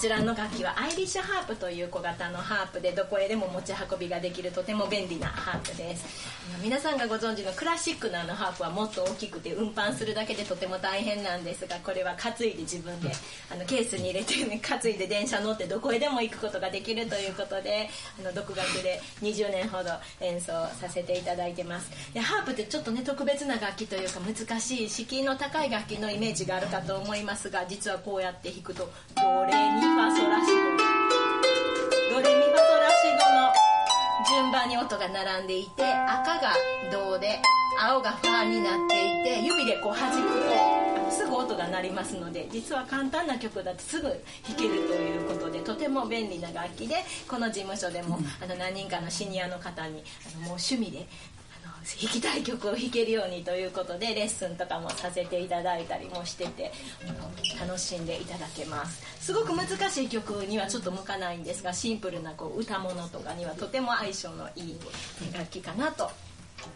ちらの楽器はアイリッシュハープという小型のハープでどこへでも持ち運びができるとても便利なハープです。皆さんがご存知のクラシックなあのハープはもっと大きくて運搬するだけでとても大変なんですがこれは担いで自分で あのケースに入れて、ね、担いで電車乗ってどこへでも行くことができるということであの独学で20年ほど演奏させていただいてますでハープってちょっとね特別な楽器というか難しい敷居の高い楽器のイメージがあるかと思いますが実はこうやって弾くとドレミファソラシドドレミファソラシドの順番に音が並んでいて赤がドで青がファになっていて指でこう弾くとすぐ音が鳴りますので実は簡単な曲だとすぐ弾けるということでとても便利な楽器でこの事務所でもあの何人かのシニアの方にあのもう趣味で弾きたい曲を弾けるようにということでレッスンとかもさせていただいたりもしてて楽しんでいただけます。すごく難しい曲にはちょっと向かないんですがシンプルなこう歌物とかにはとても相性のいい楽器かなと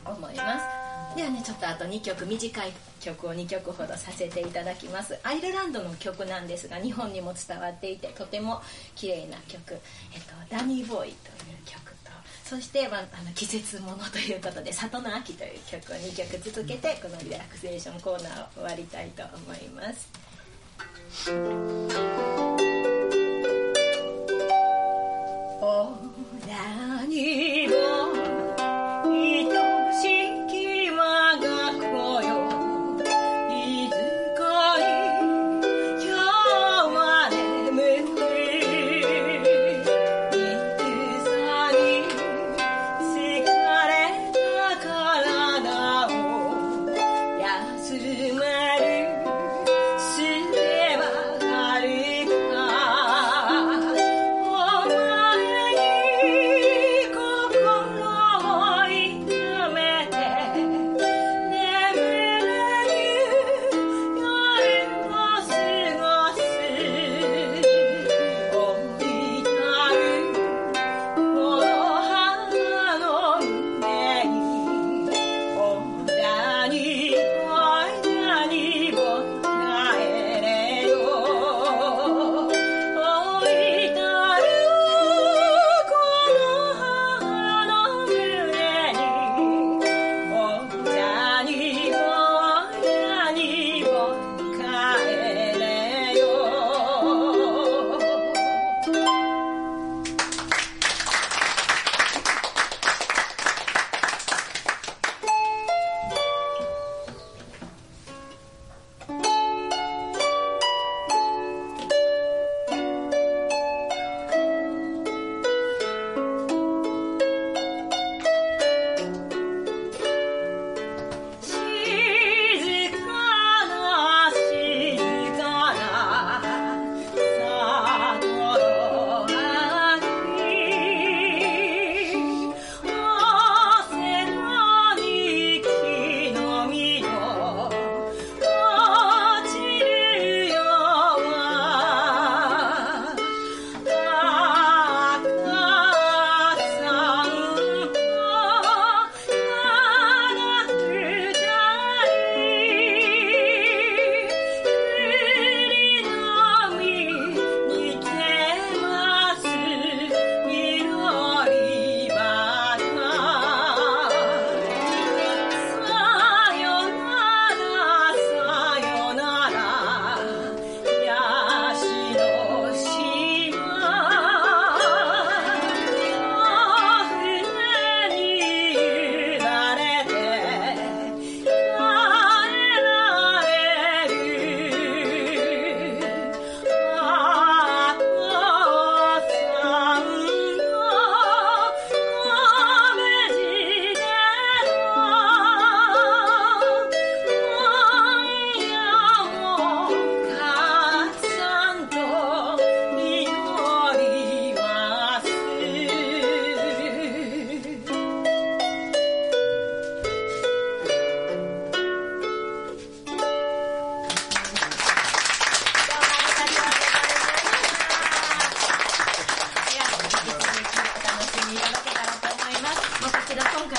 思います。ではねちょっとあと2曲短い曲を2曲ほどさせていただきます。アイルランドの曲なんですが日本にも伝わっていてとても綺麗な曲「えっと、ダニーボーイ」という曲。そして、まあ、あの季節ものということで「里の秋」という曲を2曲続けてこのリラクゼーションコーナーを終わりたいと思います。おらにも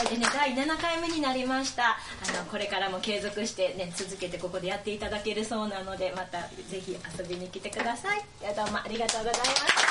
でね、第7回目になりました。あのこれからも継続してね続けてここでやっていただけるそうなのでまたぜひ遊びに来てください。どうもありがとうございました。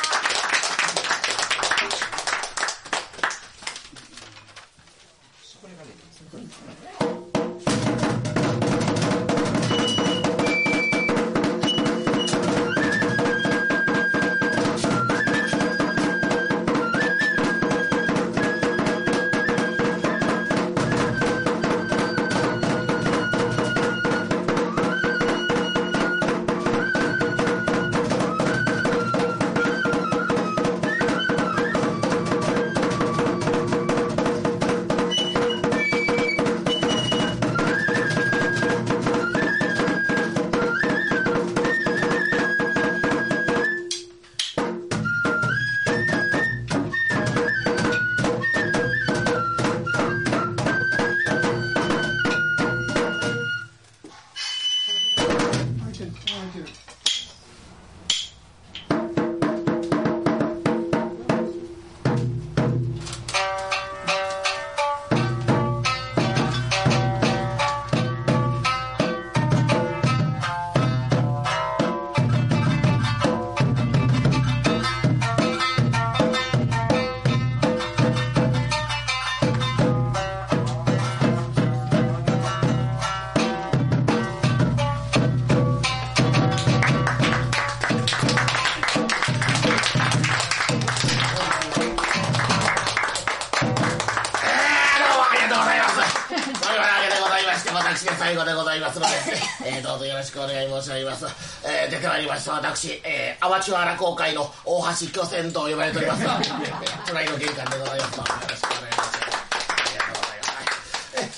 私、えー、アマチュア落語界の大橋巨泉と呼ばれております。隣の玄関でございます。よろしくお願いします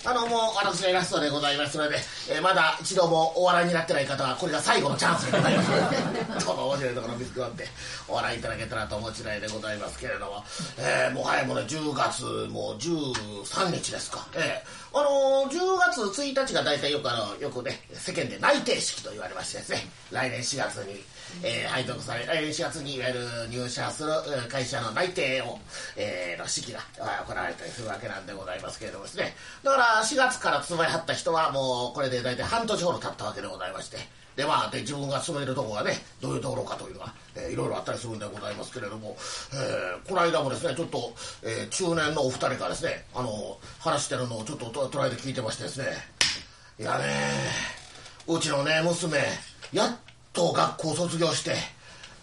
ありがとうございますあのもう私のイラストでございますので、えー、まだ一度もお笑いになってない方はこれが最後のチャンスでございます。のでどうぞ面白いところを見つけ合ってお笑いいただけたらと思う次第でございますけれども、えー、もはやもうね10月もう13日ですか、えー、あのー、10月1日が大体よくあのよくね世間で内定式と言われましてですね来年4月にえー、配属され、えー、4月にいわゆる入社する会社の内定を、えー、の式が行われたりするわけなんでございますけれどもですね。だから4月から勤めはった人はもうこれで大体半年ほど経ったわけでございまして、でまあ、で自分が勤めるとこがね、どういうところかというのが、えー、いろいろあったりするんでございますけれども、えー、この間もですね、ちょっと、えー、中年のお二人からですね、あの、話してるのをちょっと捉えて聞いてましてですね、いやね、うちのね、娘、やっと学校卒業して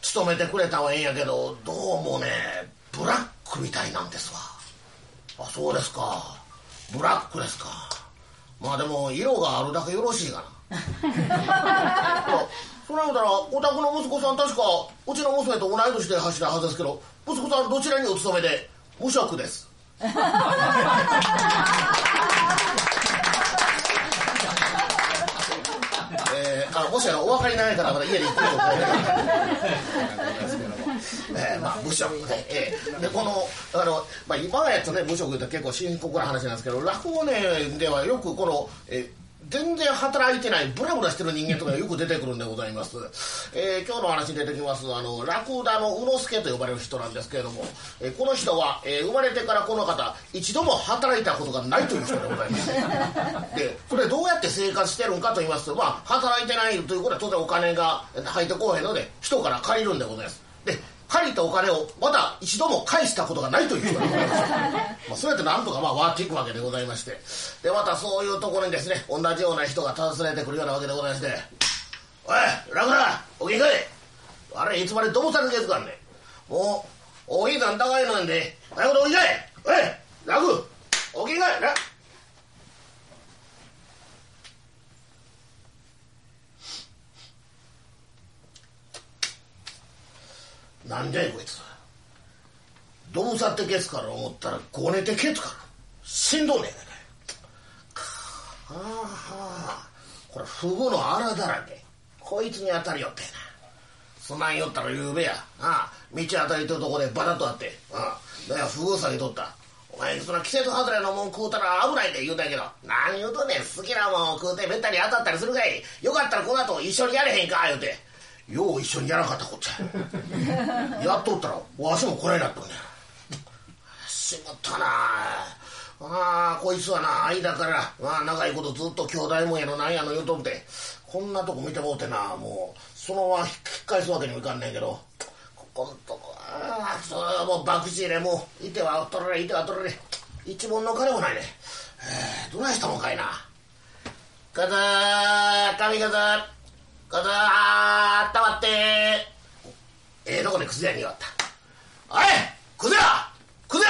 勤めてくれたはええんやけどどうもねブラックみたいなんですわ。あそうですか。ブラックですか。まあでも色があるだけよろしいかな。そら言うたらお宅の息子さん確かうちの娘と同い年で走ったはずですけど息子さんどちらにお勤めで無職です。あもしあのお分かりない方は家に行くと思 えー、まあ無職で,、えー、でこのあの、まあ、今のやつね無職って結構深刻な話なんですけど落語ねではよくこの、えー全然働いてないブラブラしてる人間とかよく出てくるんでございます、えー、今日の話に出てきますあのラクダの宇之助と呼ばれる人なんですけれども、えー、この人は、えー、生まれてからこの方一度も働いたことがないという人でございます。でそれどうやって生活してるんかと言いますとまあ働いてないということは当然お金が入ってこへんので人から借りるんでございます。で借りたお金をまだ一度も返したことがないという人がございます まあそれってなんとかまあ回っていくわけでございまして。でまたそういうところにですね同じような人が訪ねてくるようなわけでございまして「おいラクダおきんかいあれいつまでどうされてるかん。ねもうおひいさん高いなんで。早くおきんかいおいラクおきんかいラなんじゃいこいつどうさってけつから思ったらごねてけつから。しんどねえかはあはあ。これフグの荒だらけ。こいつに当たりよってな。そないよったらゆうべや。ああ道当たりとるとこでバタッとあって。ああだからフグさぎとった。お前その季節外れのもん食うたら危ないで言うたけど。何言うとね好きなもん食うてめったに当たったりするかい。よかったらこの後一緒にやれへんか言うて。よう一緒にやらなかったこっちゃ。やっとったらわしもこれになっとんねんしまったな。ああこいつはな間からまあ長いことずっと兄弟もんやのなんやの言うとってこんなとこ見てもうてなもうそのまま引き返すわけにもいかんねんけどここんとこああそれはもう博打でもういては取られいては取られ一文の金もないね。えー、どないしたもんかいな。かざ神かざかざあったまってええとこでクズ屋に言わった。おいくず屋クズ屋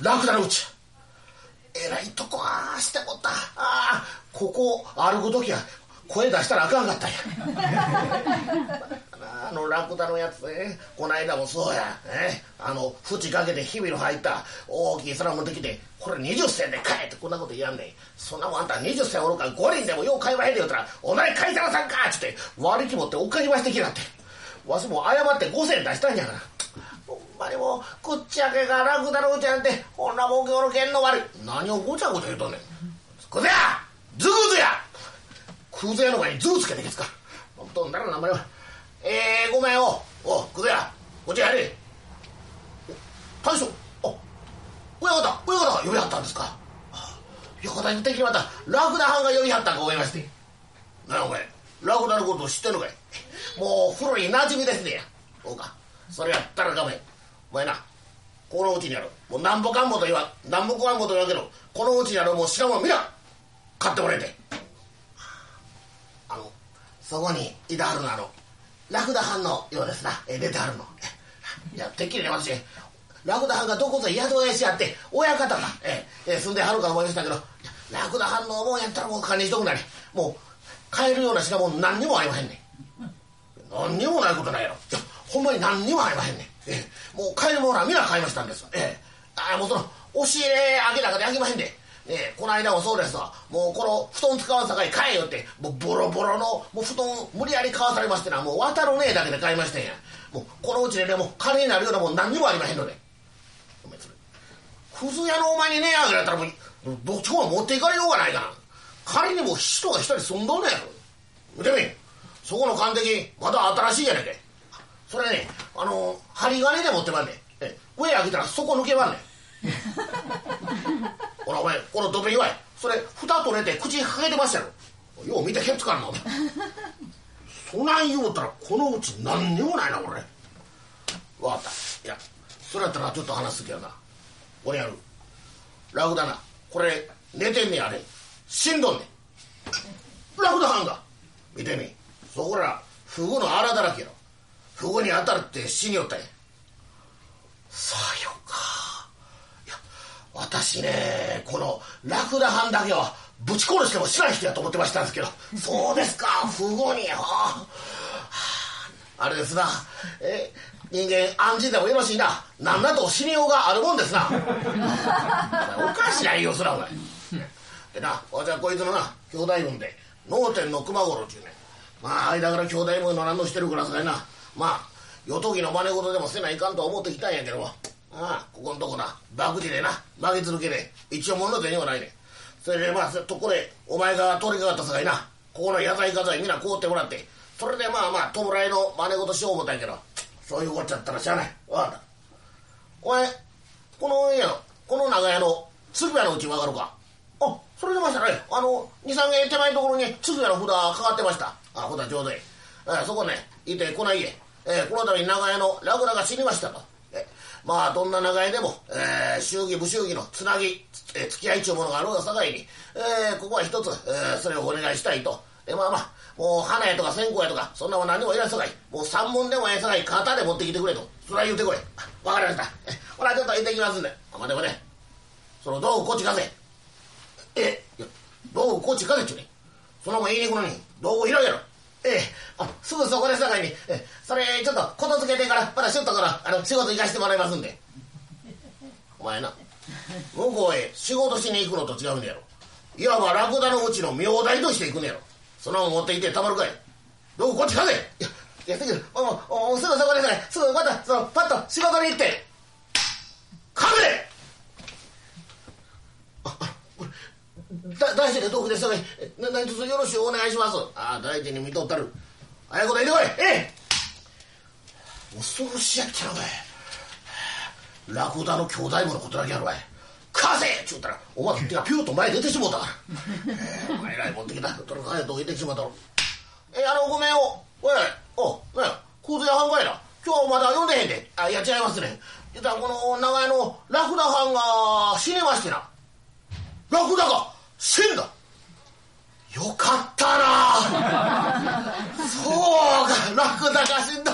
ラクダのうち。えらいとこあしてもった。ああここ歩く時は声出したらあかんかったんや。あのラクダのやつね。この間もそうや、ね、あの縁かけてひびの入った大きい皿持ってきてこれ20銭で買えってこんなこと言わんねんそんなもんあんた20銭おるか5人でもよう買いまへんで言うたら「お前買いたらさんか!」っつって割り気持っておかじましてきなって。わしも謝って5銭出したんやから。ほんまにもうくっちゃけがラクダのうちなんてこんなもんけおるけんの悪い。何をごちゃごちゃ言うとんねん。くずやズグズや。クズ屋の前にズーつけてけつか。ほんとんだら名前はえー、ごめんおおくずやこっちやれ。大将。あ親方。親方が呼びはったんですか。親方に敵にまた。ラクダ藩が呼びはったんか思いまして。なあお前。ラクダのことを知ってんのかい。もう古い馴染みですねや。そうか。それやったらかめお前な。このうちにあるもうなんぼかんぼと言わなんぼかんぼと言わんけど。このうちにあるもう知らんもんみな買ってもらえてあのそこにいてはるのあのラクダ藩のようですな。え出てはるの。いやてっきりね私。ラクダ藩がどこぞ宿屋しやって親方がええ住んではるか思いましたけどラクダ藩の思うやったらもう管理しとくなり。もう買えるような品物何にもありまへんねん。何にもないことないやろ。いやほんまに何にもありまへんねん、え、もう買えるものは皆買いましたんです。えあもうその押し入れ開けなんかで開けまへんで。ねえ、この間もそうですわ。もうこの布団使わんさかい買えよって、もうボロボロのもう布団無理やり買わされましてな、もう渡るねえだけで買いましたんや。もうこのうちでね、もう金になるようなもん何にもありまへんので。お前それ、くず屋のお前にねえあげられたらもう、どっちも持っていかれようがないかな。仮にも人が一人住んどんねやろ。見てみそこの鑑定まだ新しいやねんけ。それね、あの、針金で持ってまんねん。上開けたらそこ抜けまんねん。ほらお前この土瓶祝いそれ蓋取れて口にかけてましたよよう見てへんつかんなお前。そない言うたらこのうち何にもないな俺。分かった。いやそれやったらちょっと話すけどな。俺やる。ラクダな。これ寝てんねやれ。死んどんねん。ラクダはんが見てみ。そこらフグの荒だらけやろ。フグに当たるって死によったん。やさよか私ねこのラクダ藩だけはぶち殺しても知らん人やと思ってましたんですけど。そうですか不合にはああれですな。え人間安心でもよろしいな。何なと死にようがあるもんですな。おかしないよそらお前。でな私はこいつのな兄弟分で脳天の熊五郎ちゅうね。まあ間から兄弟分の何のしてるからさいな。まあ与時の真似事でもせないかんと思ってきたんやけども。ああここんとこな。博打でな。負け続けで一応物の銭はないね。それでまあとこでお前が通りかかったさかいな。ここの野菜家財みんな買うてもらって。それでまあまあ弔いの真似事しよう思ったんやけど。そういうこっちゃったらしゃあない。分かった。お前この家のこの長屋の次屋のうち分かるか？あそれでましたね。あの23軒手前のところに次屋の札かかってました。あ札ちょうどいいそこねいてこの家、えー、この度長屋のラクダが死にましたと。まあどんな長屋でも、えー、祝儀不祝儀のつなぎ、えー、付き合いちゅうものがあるがさかいに、えー、ここは一つ、えー、それをお願いしたいと。でまあまあもう花屋とか線香屋とかそんなもん何もいらんさかい。もう三文でもええさかい肩で持ってきてくれと。それは言うてこい。わかりました。ほらちょっと行ってきますんで。待て待て。その道具こっち貸せ。え道具こっち貸せっちゅうねそのもん言いに行くのに道具広いやろええ。あすぐそこですさかいに、え。それちょっとことつけてからまだシュッとからあの仕事行かしてもらいますんで。お前な。向こうへ仕事しに行くのと違うんやろ。いわばラクダのうちの名代として行くねやろ。そのまま持っていってたまるかい。どうこっちかぜいやいやすぐもうもうすぐそこでさかいすぐまたそのパッと仕事に行って。かめだ大臣が豆腐ですさかい何卒よろしゅうお願いします。ああ大臣に見とったる。早いこと入れこい。ええ。恐ろしやったのおいラクダの兄弟ものことだけやろかい風っちゅうたらお前手がピューと前出てしもうたから。えらい持ってきたとりあえずどいてしもうたろえー、あのごめんをおいおいんや小津屋半かいな。今日まだ読んでへんで。あいや違いますね。言ったらこの名前のラクダ藩が死にましてな。ラクダか1000だよかったな そうか、楽だか死んだ。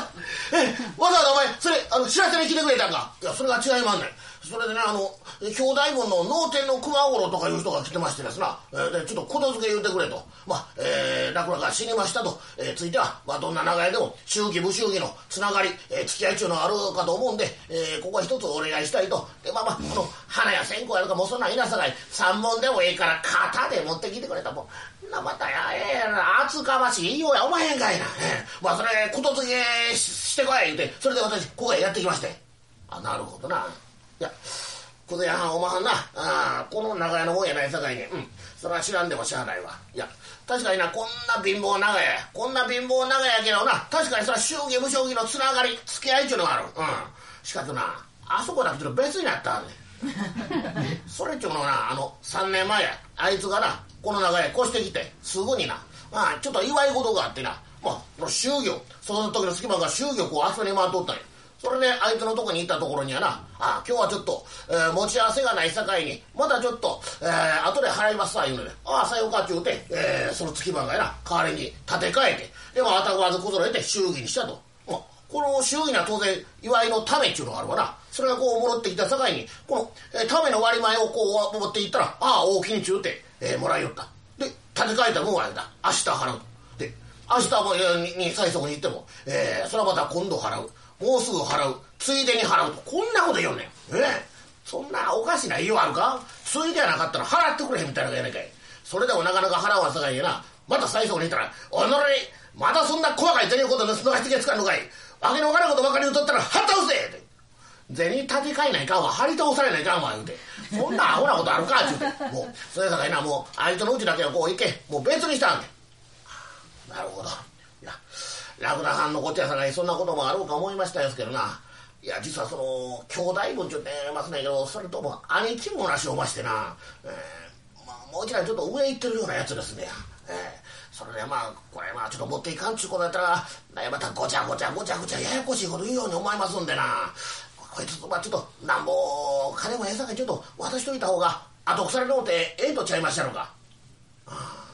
え、わざわざお前、それ、あの、知らせに来てくれたんかいや、それが違いまんねん。それでねあの兄弟分の能天の熊五郎とかいう人が来てましてですな、えー、でちょっとことづけ言うてくれと。まあ、えー、ラクダが死にましたと、えー、ついては、まあ、どんな長屋でも祝儀不祝儀のつながり、えー、付き合いっちゅうのあるかと思うんで、えー、ここは一つお願いしたいと。でまあまあこの花や線香やるかもそんなんいなさかい。3本でもええから肩で持ってきてくれたもんなまたやええな厚かましいいよやおまへんかいな、えー、まあそれことづけしてこい言うてそれで私ここへやってきまして。あなるほどな。いやくず屋はんおまはんな。あこの長屋のもんやないさかいに。うん。それは知らんでもしゃあないわ。いや確かになこんな貧乏長屋こんな貧乏長屋やけどな。確かにそれは祝儀無将棋のつながり付き合いっちゅうのがある。うん。しかしなあそこだけちょっと別になったね。それっちゅうのはなあの3年前や。あいつがなこの長屋越してきてすぐにな。まあちょっと祝い事があってな。まあ、祝儀その時の隙間が祝儀をこう集めに回っとったんや。それであいつのとこに行ったところにはな。あ今日はちょっと、えー、持ち合わせがないさかいにまだちょっと、えー、後で払いますわ言うのでああさようかっちゅうて、えー、その月番がやな代わりに立て替えてでもあたがわず崩れて祝儀にしたと、まあ、この祝儀には当然祝いのためっちゅうのがあるわな。それがこう戻ってきたさかいにこの、えー、ための割前をこう持っていったらああ大きにちゅうて、えー、もらいよった。で立て替えた分はあれだ。明日払うと。で明日もに最速に行っても、えー、それはまた今度払う。もうすぐ払う。ついでに払うと。こんなこと言うねんええ。そんなおかしな言いようあるか？ついではなかったら払ってくれへんみたいなやないかい。それでもなかなか払わんさかいにな。また最初に言ったら「おのれまだそんな細かい銭こと盗ましてけつかんのかい。わけのわからんことばかり言うとったらはったうせ!」って。銭立て替えないかんわ張り倒されないかんわ言うて。そんなアホなことあるか？っちゅうて。もうそれさかいな。もうあいつのうちだけはこう行け。もう別にしたんねんなるほど。いやラクダさんのこっちやさかいそんなこともあろうか思いましたですけどな。いや実はその兄弟分ちょっと言いますねけどそれとも兄貴もなしおましてな、えーまあ、もう一段ちょっと上行ってるようなやつですね、えー、それでまあこれまあちょっと持っていかんちゅうことやったらまたごちゃごちゃごちゃごちゃややこしいこと言うように思いますんでな。こいつまあちょっとなんぼ金もええさかいちょっと渡しといた方が後腐れのうてええとちゃいましたのか、あ、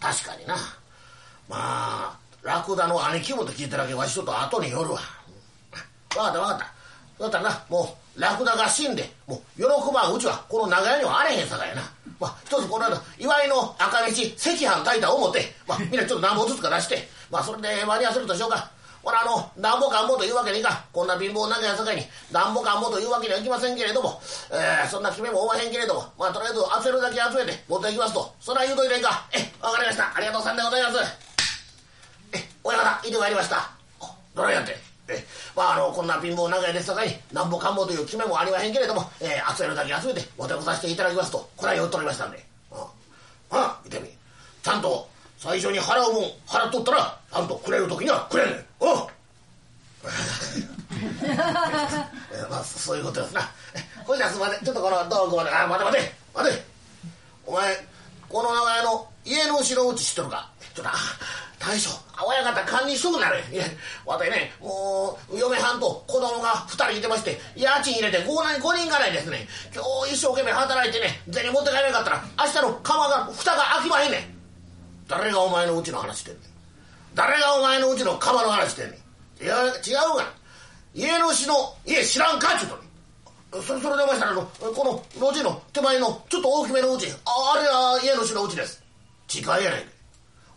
確かにな。まあラクダの兄貴もと聞いただけわしちょっと後によるわ。分かった分かった。だったらな。もうラクダが死んでもう喜ばんうちはこの長屋にはあれへんさかいな。まあ一つこの間祝いの赤道赤飯炊いた思ってまあみんなちょっと何本ずつか出してまあそれで間に合わせるとしようか。ほらあのなんぼかんぼというわけにいかん。こんな貧乏長屋さかいになんぼかんぼというわけにはいきませんけれども、えー、そんな決めもおまへんけれどもまあとりあえず集めるだけ集めて持っていきますと。それは言うといてんかえわかりました。ありがとうさんでございます。親方行ってまいりました。どれやって。えまああのこんな貧乏長屋ですさかいなんぼかんぼという決めもありまへんけれども、えー、集めるだけ集めて持てこさせていただきますとこれは言っとりましたんで。ああ見てみ。ちゃんと最初に払うもん払っとったらちゃんとくれる時にはくれんねん。おう。まあそういうことですな。ほいじゃすません。ちょっとこの道具まであ待て待て。待て。お前この長屋の家の後ろうち知っとるか。ちょっと大将親方堪忍しとくなれ。いやわたねもう嫁はんと子供が2人いてまして家賃入れて 5, 5人がないですね。今日一生懸命働いてね銭持って帰れなかったら明日の釜が蓋が開きまへんねん。誰がお前のうちの話してんねん。誰がお前のうちの釜の話してんねん。いや違うが家のしの家知らんかっちゅうとそれそれでお前したらのこの路地の手前のちょっと大きめのうちああれは家のしのうちです。近いやないか。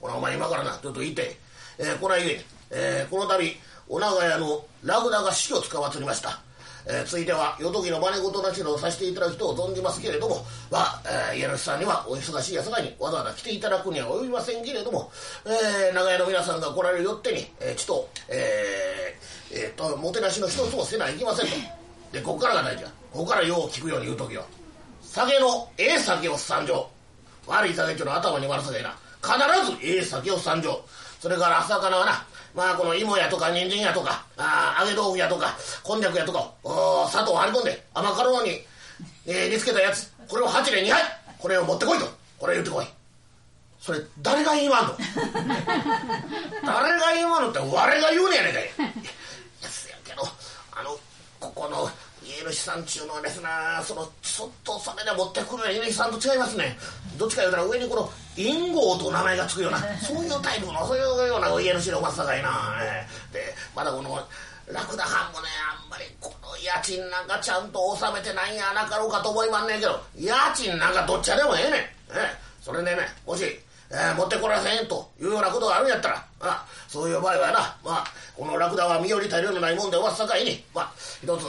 ほらお前今からなちょっと言って、えー、これは言え、えー、この度お長屋のラクダが死をつかまつりましたえー、ついては夜時の真似事なしのさせていただく人を存じますけれども、まあ、えー、家主さんにはお忙しいやさかにわざわざ来ていただくには及びませんけれども、えー、長屋の皆さんが来られるよってに、えー、ちと、えー、えー、と、もてなしの一つもせないきませんと。で、ここからが大事だ。ここからよう聞くように言うときは。酒のええ酒を参上。悪い酒っていうのは頭に悪さでな。必ずええ酒を参上。それから朝からはな、まあこの芋やとか人参やとかあ揚げ豆腐やとかこんにゃくやとかお砂糖を張り込んで甘辛のにえー見つけたやつこれを8年2杯これを持ってこいとこれ言ってこい。それ誰が言いまんの？誰が言いまんのって我が言うねやねんかい。いやせやけどあのここの家主さんちゅうのはですなそのちょっとそれで持ってくる家主さんと違いますね。どっちか言うたら上にこの陰号と名前がつくようなそういうタイプのそういうような家主のおばさかいな、えーでまだこのラクダ藩もねあんまりこの家賃なんかちゃんと納めてないんやなかろうかと思いまんねんけど家賃なんかどっちでもええねん、えーそれでねもし、えー持ってこらせんというようなことがあるんやったらあそういう場合はな、まあ、このラクダは身寄り大量のないもんでおわすさかいに、まあ、一つ、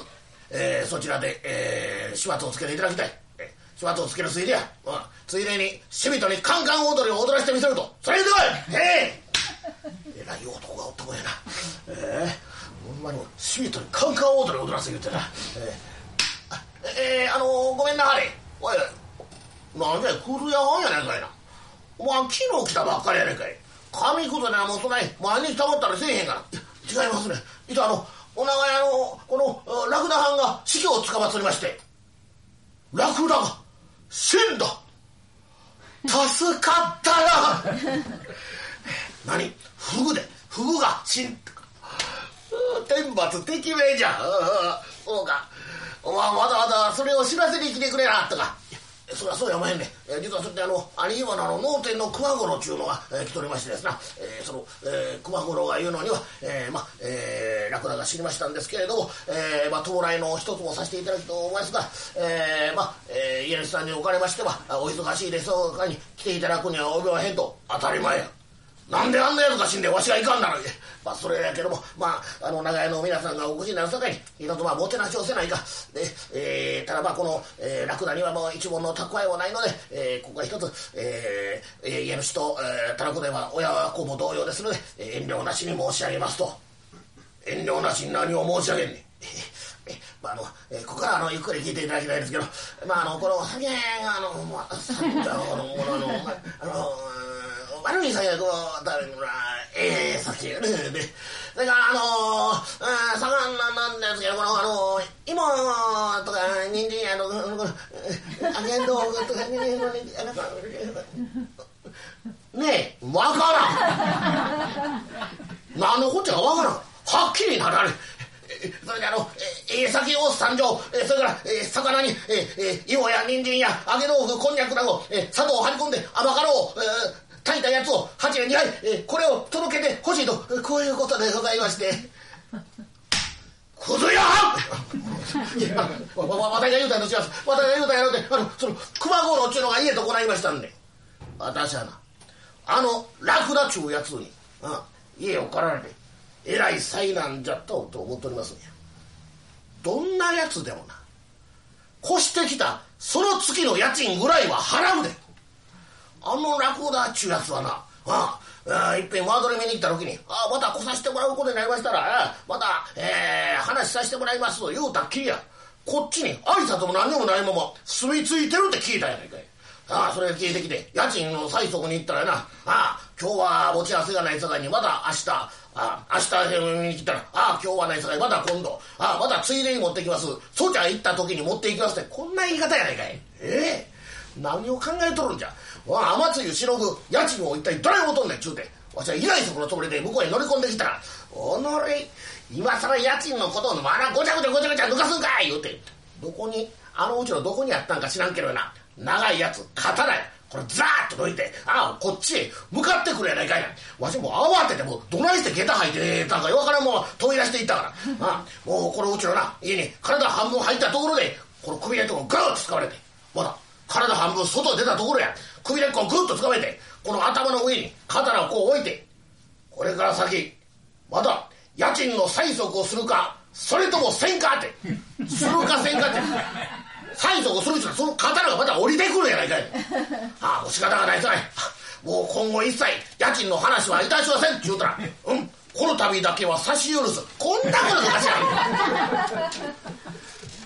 えーそちらで、えー始末をつけていただきたい。えー始末をつけるついでや、まあ、ついでに死人にカンカン踊りを踊らせてみせると。それでこいへええらい男がおったもんやな。ええほんまに死人にカンカン踊りを踊らせて言うてな。えーあえーあのーごめんなはれ。おいなんじゃ来るやはんやないかいな。お前昨日来たばっかりやないかい。紙くずなもうそない。毎日たまったらせえへんから。違いますね。いとあのお長屋のこのラクダ藩が死去をつかまつりましてラクダが死んだ。助かったな。何？フグで。フグが死んだ天罰敵命じゃ。そうか。お前わざわざそれを知らせに来てくれなとか。そりゃそうやお前ねえー実はそれであの兄貴はあの脳天の熊五郎っちゅうのが、えー来ておりましてですな、えーその、えー熊五郎が言うのには、えーまえーラクダが死にましたんですけれども、えーまあ、到来の一つもさせていただきと思いますが、えーまあえー家主さんにおかれましてはお忙しいでしょうかに来ていただくには及びまへんと当たり前や。なんであんなやつが死んでわしがいかんならまあそれやけどもまああの長屋の皆さんがお越しになるさかいに一つまあもてなしをせないか。で、えーただまあこの、えーラクダにはもう一文の蓄えはないので、えーここは一つ、えー家主と、えー、たらこでは親は子も同様ですので、えー遠慮なしに申し上げますと。遠慮なしに何を申し上げんねん。まああのえーここからあのゆっくり聞いていただきたいんですけど、まああのこの酒があのまあさあのこののあのあの悪い酒がこう食べるのはええ酒やねでそれからあのあ盛んななんですけどこのあの芋とか人参やのこの揚げ豆腐とかねあのねえわからん何のこっちゃわからんはっきりなられえそれであのええ先を参上えそれからえ魚にええ芋や人参や揚げ豆腐こんにゃくなどえ砂糖を張り込んで甘辛をえ炊いたやつを8円2杯えこれを届けてほしいとこういうことでございまして。くずや いやわわ私が言うたんと違います。私が言うたんやろってあのその熊五郎っちゅうのが家とこないましたんで。私はなあのラクダちゅうやつに、うん、家を借られてえらい災難じゃったと思っておりますんや。どんなやつでもな越してきたその月の家賃ぐらいは払うで。あのラクダっちゅうやつはなあああいっぺんワードで見に行った時に「ああまた来させてもらうことになりましたらああまた、えー話させてもらいます」と言うたっきりや。こっちに挨拶も何にもないまま住み着いてるって聞いたやないかい。ああそれが聞いてきて家賃の催促に行ったらな。ああ今日は持ち合わせがないさかいにまた明日ああ明日見に来たらああ今日はないさかいまた今度。ああまたついでに持ってきます。そうちゃん行った時に持っていきますってこんな言い方やないかい。ええ何を考えとるんじゃ？わあ雨露しのぐ家賃を一体どれをとんねんちゅうて。わしは依頼職のつもりで向こうへ乗り込んできたら「おのれ今更家賃のことをまだごちゃごちゃごちゃごちゃ抜かすんかい!」言うて。どこにあのうちのどこにあったんか知らんけどな。長いやつ刀や。これザーッとどいて。ああこっちへ向かってくるやないかいな。わしも慌ててもうどないして下駄履いてたんかよからんもん飛び出していったから。ああもうこのうちのな家に体半分入ったところでこの首根っこグーッと掴まれて。まだ。体半分外出たところや。首根っこをグッと掴めてこの頭の上に刀をこう置いてこれから先まだ家賃の催促をするかそれともせんかってするかせんかって催促をする人はその刀がまた降りてくるやないかい。ああもう仕方がないさい。もう今後一切家賃の話はいたしませんって言うたら。うんこの度だけは差し許す。こんなことかしら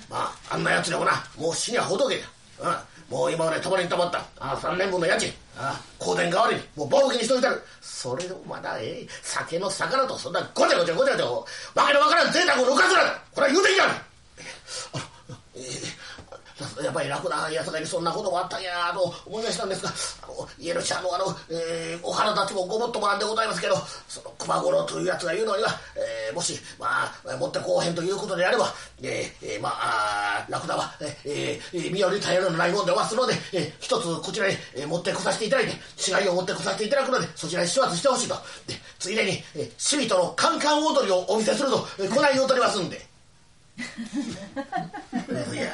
まああんなやつでもなもう死には仏だうん。もう今までたまりにたまった。あ3年分の家賃。あ香典代わりに。もう暴気にしといたる。それでもまだええ。酒の魚とそんなごちゃごちゃごちゃごちゃわけのわからん贅沢を抜かすな。これは言うていいやあのえー、やっぱり楽なやさかにそんなこともあったんやと思いましたんですがあの家主あのあの、えー、お腹立ちもごもっともなんでございますけどその熊五郎というやつが言うのには、えー、もしまあ持ってこうへんということであれば、えー、まあラクダは、えー、身寄り頼りのないもんでおますので、えー、一つこちらに、持ってこさせていただいて死骸を持ってこさせていただくのでそちらに始末してほしいとでついでに、えー、死人のカンカン踊りをお見せすると、えー、こない言うとりますんで。いや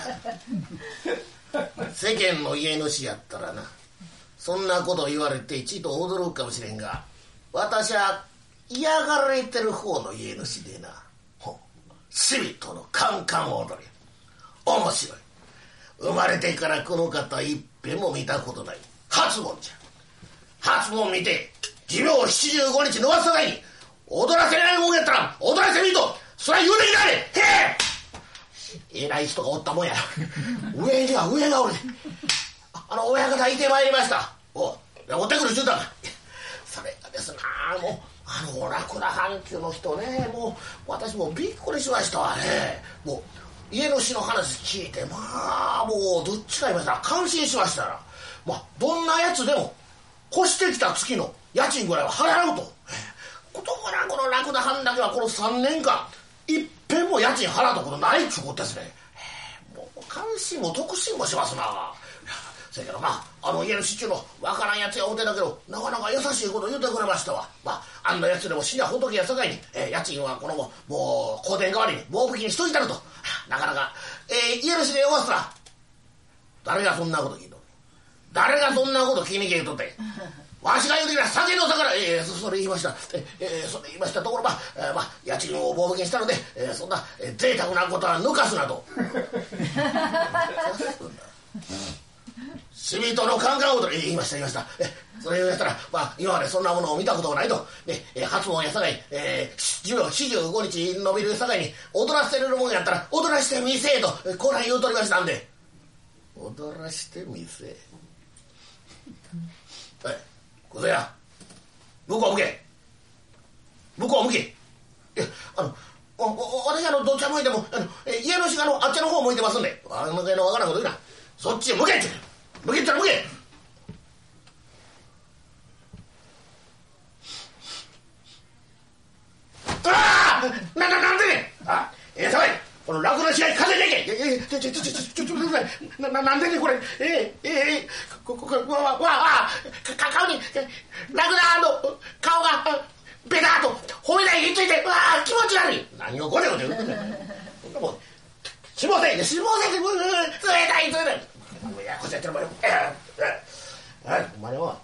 世間の家主やったらなそんなこと言われて一度驚くかもしれんが私は嫌がられてる方の家主でな死人のカンカン踊り。面白い。生まれてからこの方いっぺんも見たことない。初盆じゃ。初盆見て寿命75日伸ばす際に踊らせないもんやったら踊らせみとそれは言うてきなれへえ偉い人がおったもんや。上には上がおる。あの親方いてまいりました。おおってくるちゅうたか。それがですなもうあのラクダ阪急の人ねもう私もびっくりしましたわね。もう家主の話聞いてまあもうどっちか言いましたら感心しましたらまあどんなやつでも越してきた月の家賃ぐらいは払うと。ことごらこのラクダ藩だけはこの3年間いっぺんも家賃払ったことないっちゅうことですね。もう関心も特進もしますな。せやけどなあの家の主のわからんやつやおてだけどなかなか優しいこと言うてくれましたわ。まああんなやつでも死には仏やさかいに、えー、家賃はこのももう香典代わりに棒吹きにしといたると。なかなか、えー、家主で弱すら誰がそんなこと聞いと誰がそんなこと気にけいとってわしが言うてきた酒の魚えー、それ言いました。ええー、それ言いましたところまあ、えー、まあ家賃を棒吹きにしたので、えー、そんな、えー、贅沢なことは抜かすなと。死人のカンカン踊り言いました言いました。えそれ言いましたら、まあ、今までそんなものを見たことがないと、ねえー、初盆やさかい、えー、45日伸びるさかいに踊らせるもんやったら踊らしてみせえとこない言うとりましたんで。踊らしてみせえ。はい小僧や向こう向け。向こう向け。えあのおお私あのどっち向いてもあの家の鹿のあっちの方向いてますんで。あののわからんこと言うな。そっちへ向けって。向けったら向け。ああなななんであええさばい。この楽の試合風でけええちょちょちょちょちょちょななんでねこれ。ええええこここわわわか顔にラクダの顔がベターと褒めないひっついてわあ気持ち悪い。何をこれを言うてんねんもう下せ下せ冷たい冷たいいやこっちやってるもんよお前も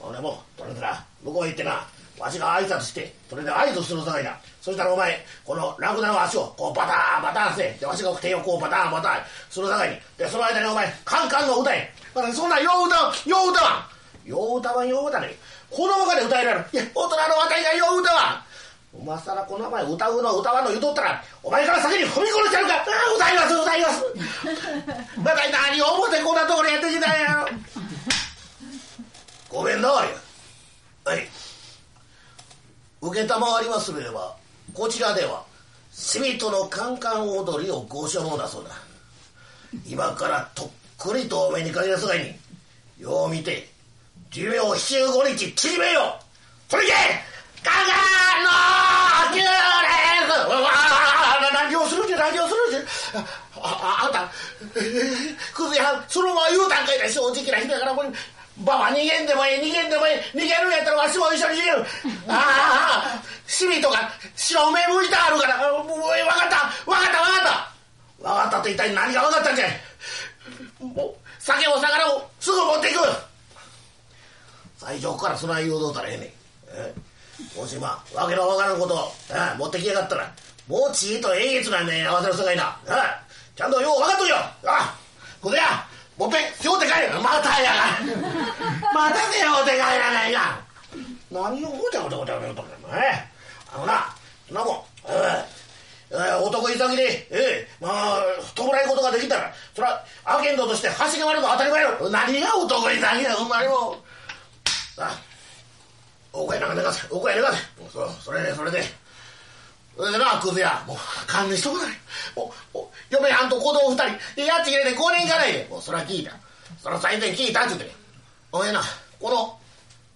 俺もとりあえずな向こうへ行ってなわしが挨拶してそれで合図するさかいなそしたらお前このラクダの足をこうバターンバターンしてでわしが手をこうバターンバターンするさかいにでその間にお前カンカンの歌えそんなよう歌わんよう歌わんよう歌わんよう歌ね。子供がで歌えられるいや大人の私がよう歌わ今さらこの前歌うの歌わんの言うとったらお前から先に踏み殺してやるか。ああ歌います歌います。また何を思ってこんなところやってきたんやごめんなわりはい。承りますればこちらでは死人のカンカン踊りをご所望だそうだ。今からとっくりとお目にかけやすがいによう見て寿命75日縮めよう。それいけカンカンのキューレスわ何をするんじゃ何をするんじゃ。ああんたクズやそのまま言うたんかいな正直な人やからこればば逃げんでもいい逃げんでもいい。逃げるんやったらわしも一緒に逃げる。ああシミとか白目向いてあるから。もう分かった。分かった分かった。分かったって一体何が分かったんじゃもう酒も魚もすぐ持っていく。最初からそない言うとったらええねん。えもしまあわけの分からんことをあ持ってきやがったらもうちいとえげつなんね合わせる世界な。あちゃんとよう分かっとるよ。あこれやもっぺん背負って帰るまたやが また背負って帰らないが何をごちゃごちゃごちゃごちゃごちゃねあのなそんなもんええー、男い先で、ええー、まあ、弔いことができたら、それは、アゲンドとして走り回るのは当たり前よ。何が男い先だ、お前も。さあ、お小屋なんか寝かせ、お小屋寝かせ。そう、それで、それで。それでなクズや。もう勘弁しとくなもうもう嫁はんと子供二人。でやっち入れて5年いかないで。もうそれは聞いた。その最前聞いたっつって。お前なこの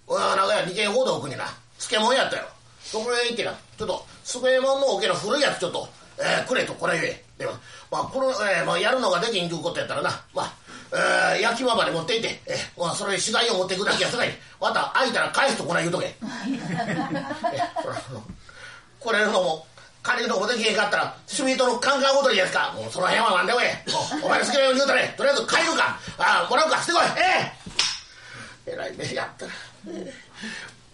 お前名古屋二軒ほど奥にな漬物やったよ。そこへ行ってなちょっと机物の桶の古いやつちょっと、えー、くれとこれ言え。でもまあこの、えーまあ、やるのができんということやったらな。まあえー、焼き場まで持っていって、えー、まあ、それ死骸を持っていくだけやさかい。また空いたら返すとこない言うとけ。えこれのも借りるのもできへんかったら趣味とのカンカン踊りですか。もうその辺はなんでもええ。お前の好きなように言うたれとりあえず帰るか。ああもらうか。してこい。ええ。えらい目やった。ら、え。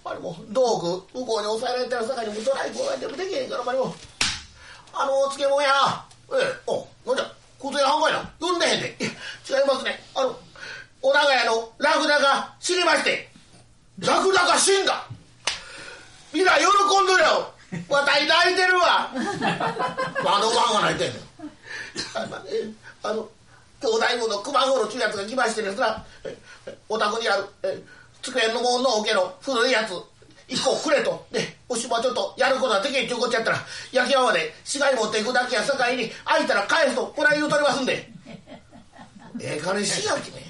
ー、あれも道具向こうに押さえられてるさかにもドライブはでもできへんからあれも。あの漬物や。ええ。おなんじゃ小銭半分やな。呼んでへんで。違いますね。あのお長屋のラクダが死にましてラクダが死んだ。みんな喜んどるよわたい泣いてるわあのご飯が泣いてんのあの兄弟分の熊五郎ちゅうやつが来ましてですな。お宅にある机のもんのおけの古いやつ一個くれと。でおしまちょっとやることはできへんちゅうことやったら焼き場まで死骸持っていくだけやさかいに空いたら返すとこない言うとりますんで。ええ金しや君い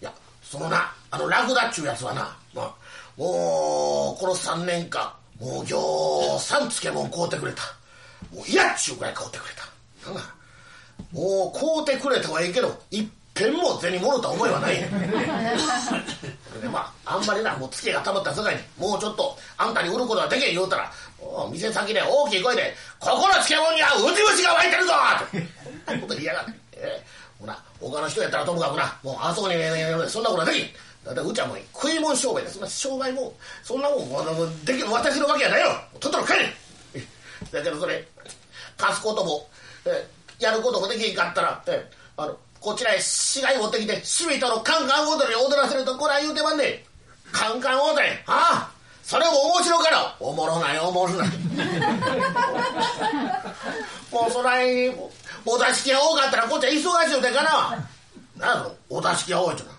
やそのなあのラクダっちゅうやつはな、まあ、もうこの3年間もうぎょうさん漬物買うてくれた。もう嫌っちゅうぐらい買うてくれた。もう買うてくれたはいいけどいっぺんも銭もろた思いはない。で まああんまりなもうツケがたまった世界にもうちょっとあんたに売ることができへん言うたら店先で大きい声で「ここの漬物にはウジウジが湧いてるぞ!」って。こと言いやがって、えー、ほな他の人やったらともかくなもうあそこに、そんなことはできん。だってうちはもう食い物商売です。商売もそんなもんできる私のわけやないよ。とっとと帰れ。だけどそれ貸すことも、えー、やることもできんかったら、えー、あのこちらへ死骸持ってきてシュとのカンカン踊り踊らせるとこら言うてまんねカンカン踊り。ああそれも面白からおもろないおもろない。もうそないにお座敷が多かったらこっちは忙しいでかな。何やお座敷が多いってな。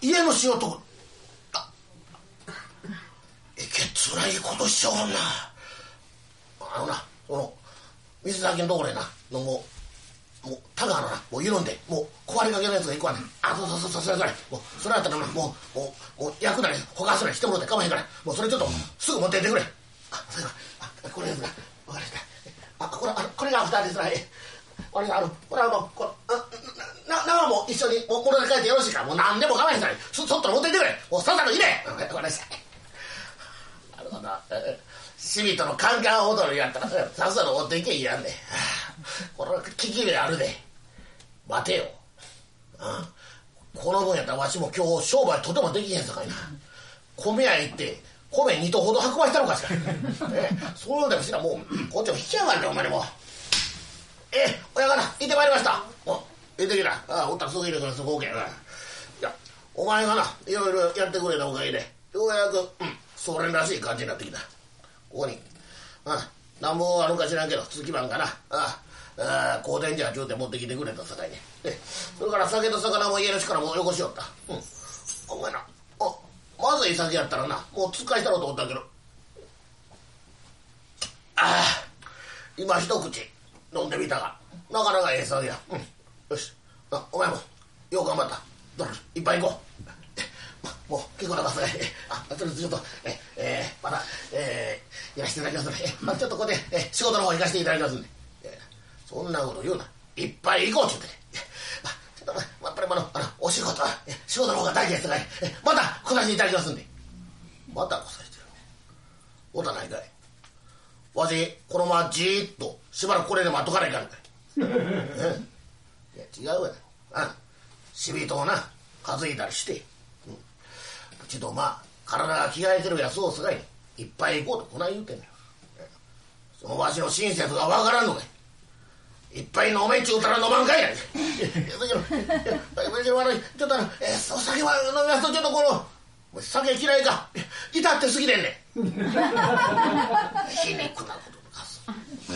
家の仕事。あえけつらいことしちゃうな。あのなその店先のところへなのももうタガのなもう緩んでもう壊れかけのやつがいくわね。あそうそうそうそうそれそれ。もうそれやったらなもうもうもう焼くなりほかすなりしてもらってかまへんから。もうそれちょっとすぐ持っていってくれ。あそれはあこれですな分かりました。あこれあのこれが二人ですなあれあのこれあのこあな長も一緒にもうこれで帰ってよろしいかもう何でも構えへんからそそっと持っていってくれもうさっさと入れ分かりましたなるほどシビとのカンカン踊りやったらさっさと持っていけいやんで、これは危機であるで。待てよ、うん、この分やったらわしも今日商売とてもできへんさかいな。米屋行って米2頭ほど運ばしたのかしら、えそうでもしらもうこっちも引き上がるでお前にも。ええ親方行ってまいりました。お行ってきた。ああおったらすぐ入れからそこ OK やないやお前がないろいろやってくれたおかげでようやく、うん、それらしい感じになってきた。ここに。あなんぼあるか知らんけど月番かな。ああ香典じゃちゅうて持ってきてくれたさかいにそれから酒と魚も家の力もよこしよった。うん。お前なおまずい酒やったらなもうつっかしたろうと思ったけど。ああ今一口飲んでみたがなかなかええ酒や。うん。よし。あお前もよう頑張った。どうぞいっぱい行こう。もう結構なますねあとりあえずちょっとええー、まだえー、やらせていただきますので、まあ、ちょっとここで、え仕事の方行かせていただきますんで、えー、そんなこと言うな。いっぱい行こうって言って。ね、まあ、ちょっと、まあ、やっぱりあのあのお仕事は仕事の方が大事ですから、えまた来させていただきますんで。また来させてるおたないかい。わしこのままじーっとしばらくこれで待っとかないかんかい、えいや違うわ。あ死人をな。数えたりして、うん、ちょっとまあ体が着替えてるやつをすがいい。っぱい行こうとこない言うてんねそのわしの親切がわからんのかい。いっぱい飲めっちゅうたら飲まんかいや。いやだけどちょっとあの、えー、お酒は飲みますとちょっとこの酒嫌いか至ってすぎでんねん皮肉なことかす、う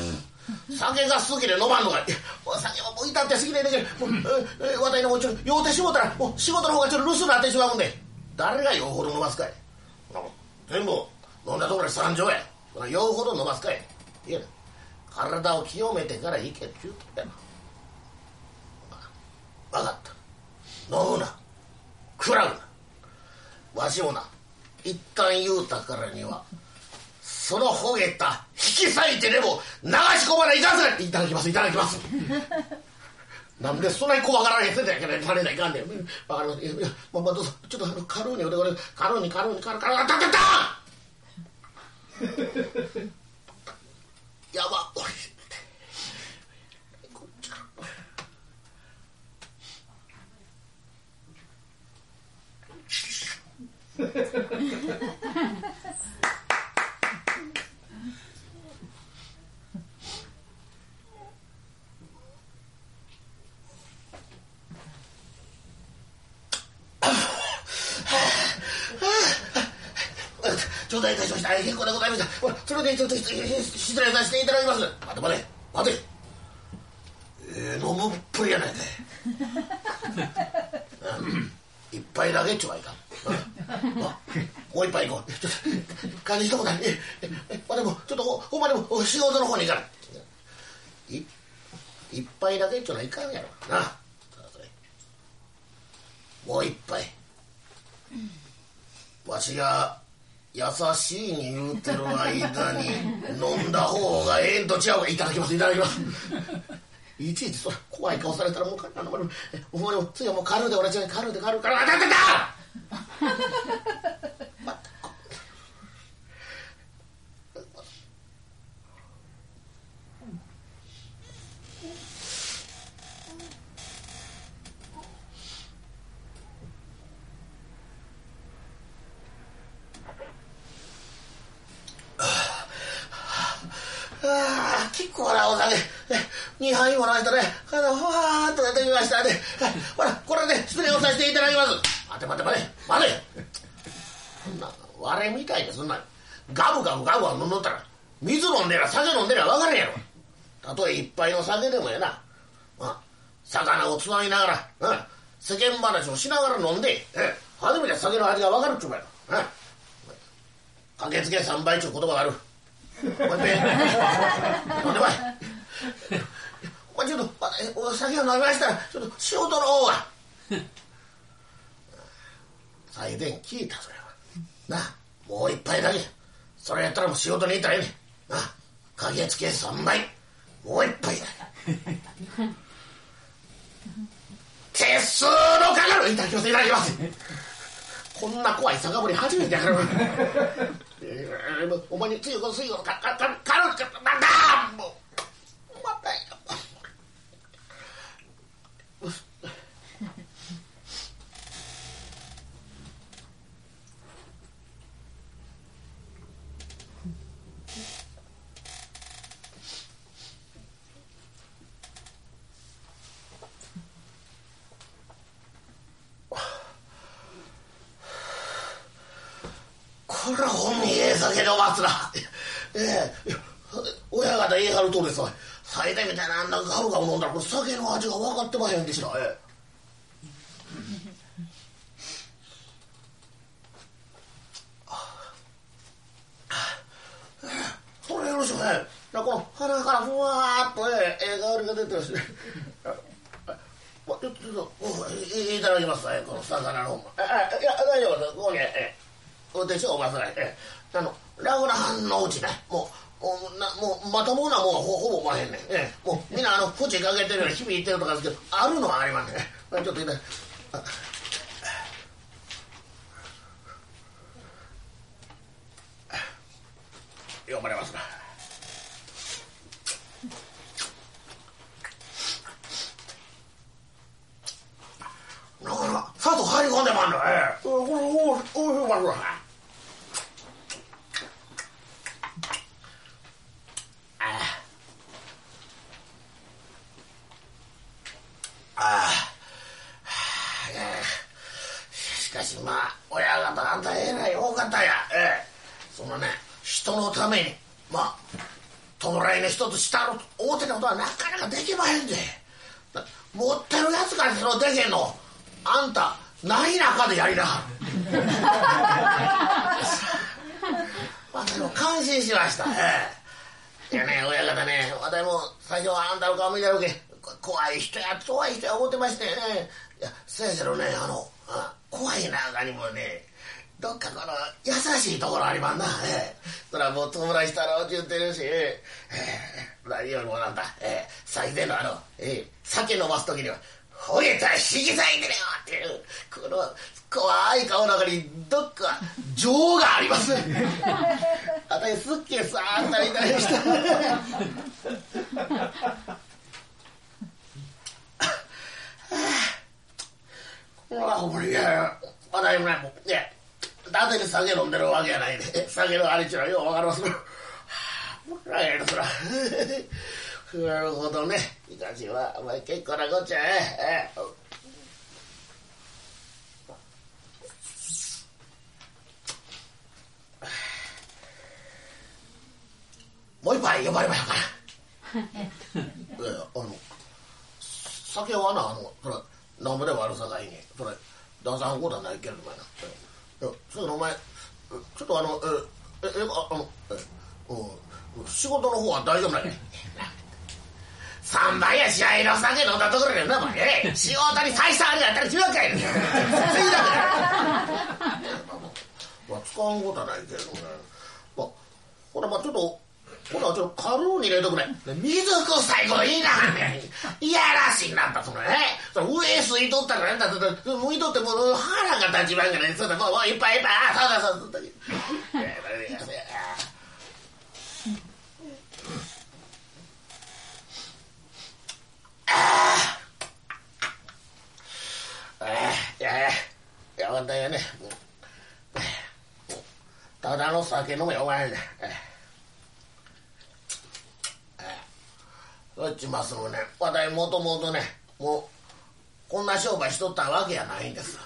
ん、酒が好きで飲まんのかいお酒はもう至ってすぎでんねんけどもう、えー、私のもうちょっと酔うてしもたらもう仕事の方がちょっと留守になってしまうんで誰が酔うほど飲ますかい。全部飲んだところで三錠や。そら酔うほど飲ますかい。いや体を清めてから行けって言うとやな分かった。飲むな。食らうな。わしもな一旦言うたからにはそのほげた引き裂いてでも流し込まないかんせいただきますいただきます。なんでそんなに怖がられてたんやけど垂れないかんねん。わかります。いやまあまあどうぞちょっとあの軽うにおでこれ軽うに軽うに軽うに軽うにあったったったやばおいこっちから頂戴いたしました。結構でございました。ほらそれでちょっと失礼失礼させていただきます。待て待て。待て。えー、飲むっぷりやないかい。うん。一杯だけっちゅうはいかん。もう一杯行こう。ちょっと感じしたことない。えええまあでもちょっとほんまでも仕事の方に行かない。い一杯だけっちゅうのはいかんやろ。なあそれ。もう一杯。わしが優しいに言うてる間に飲んだ方がええんと違うがいただきます。いただきます。いちいちそら怖い顔されたらもうあのもうもう次はもう軽うで俺ちゃん軽うで軽う軽うあたたたああ、結構なお酒、2杯もらえたね、あの、ふわーっと出てきましたね。ほら、これで失礼をさせていただきます。待て待て待て、待て。そんな、割れみたいにそんな、ガブガブガブガブ飲んどったら、水飲んでりゃ酒飲んでりゃ分からんやろ。たとえ一杯の酒でもやな。あ魚をつまみながら、うん、世間話をしながら飲んで、え初めて酒の味が分かるっちゅうかよ。うん駆けつけ3倍っちゅう言葉がある。おいべ飲んでこいちょっとお酒を飲みましたらちょっと仕事の方が最前聞いたそれは。なあもう一杯だけ。それやったらもう仕事に行ったらええね。んなあ駆けつけ3倍もう一杯だ。手数のかかる。いただきます。いただきますこんな怖い酒盛り初めてやから えーお前についこついこかかかかるかなんだ！もうまたよこれはほんにええ酒でおますな。ええ親方言い張るとですわ。最大みたいなあんなガブガブ飲んだら酒の味が分かってまへんでした。ええそれよろしくね。なこの鼻からふわーっとええええ香りが出てるし。まちょっといただきます、この魚の方も。いや大丈夫です。ここに、ええお手帳を忘れて、あの、ラグラハンのうちね、もう、もう、なもうまともなもんはほほぼまへんねん。ええ、もう、みんな、あの、口かけてるように響いてるとかですけど、あるのはありますね。ちょっといたあ読まれますな。なかなか砂糖入り込んでまんのええこれおおおいしいわこれああええしかしまあ親方あんたえらい多かったやええそのね人のためにまあ弔いの一つしたろと思ってたことはなかなかできまへんでだ持ってるやつからそのでけんのあんたない中でやりなはる私も感心しました。ええ。いやね、親方ね、私も最初はあんたの顔見たろけ、怖い人や、怖い人や思ってましてね。いや、せやけどね、あの、あ怖い中にもね、どっかこの優しいところありまんな。ええ。そらもう友達したろうってるし、ええ。何よりもなんだ、ええ。最低のあの、ええ、酒飲ます時には、ほげたら引き裂いてるよっていう、この怖い顔の中にどっか情があります。あたりすっげえさーったりたりした。この青森いや、私もね、もう、ね、だてに酒飲んでるわけやないで、酒のあれちゅうのはようわかります、な るほどね。いかしは、お前結構なこっちゃえ。えもう一杯呼ばれましょうかな。いやいや、あの、酒はな、あの、それ、なんぼでもあるさかいに、それ、旦さんことはないけれどもやな。それお前、ちょっとあの、え、え、え、ああの、え、うん、仕事の方は大丈夫なんや。三杯や試合の酒飲んだところでな、お前、仕事に採算ありがったら違うかいね。ついだから。まあ、使うことはないけどね。まあ、ほら、まあちょっと、ほら、ちょっと軽うに入れとくね。水臭いこと言いなはんね。いやらしいなった、そのね。その上吸いとったからなんだって、向いとってもう腹が立ちまんがね。そうだ、もう、もういっぱいいっぱい、あ、そうだ、そうだ、そうだ。いやいや、いや、わたやね、ただの酒飲めお前ね。そっちますのね、わたいもともとね、もう、こんな商売しとったわけやないんです。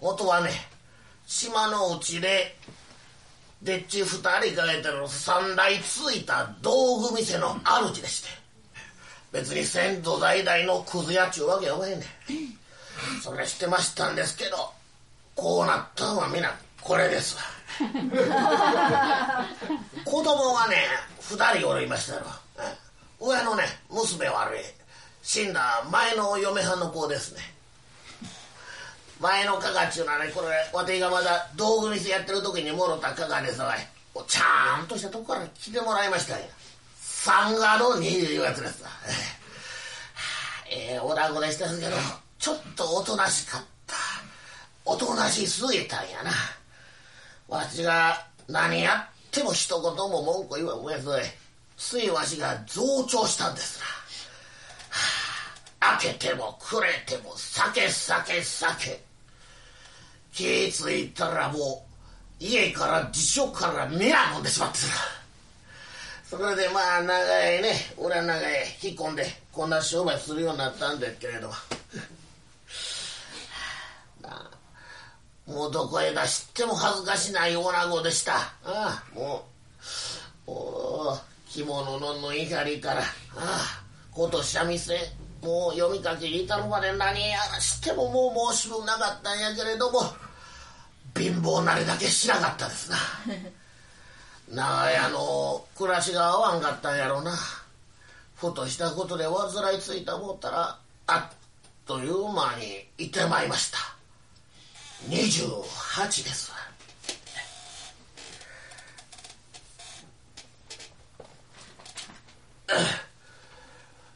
元はね、島のうちで、でっち二人かけてる三台ついた道具店の主でして、別に先祖代々のクズやっちゅうわけやおまへんねん。それ知ってましたんですけどこうなったのは皆これですわ。子供がね2人おりましたよ上のね娘はあれ死んだ前の嫁はんの子ですね。前の加賀っちゅうのはねこれわてがまだ道具店やってる時にもろった加賀ですわいちゃんとしたとこから来てもらいましたよ三賀の二いうやつですわえ えー、お団子でしたけどちょっとおとなしかった。おとなしすぎたんやな。わしが何やっても一言も文句言わん上それ。ついわしが増長したんですな。あ、開けてもくれても酒酒酒。気ぃついたらもう家から辞書から皆飲んでしまってさ。それでまあ長いね、裏長い引っ込んでこんな商売するようになったんですけれど。ももうどこへ出しても恥ずかしない女子でした。ああ、もう、もう、着物の縫い針から、ああ、こと三味線、もう読み書き至るまで何やらしてももう申し分なかったんやけれども、貧乏なれだけしなかったですな。長屋の暮らしが合わんかったんやろな。ふとしたことで患いついた思ったら、あっという間にいてまいりました。28です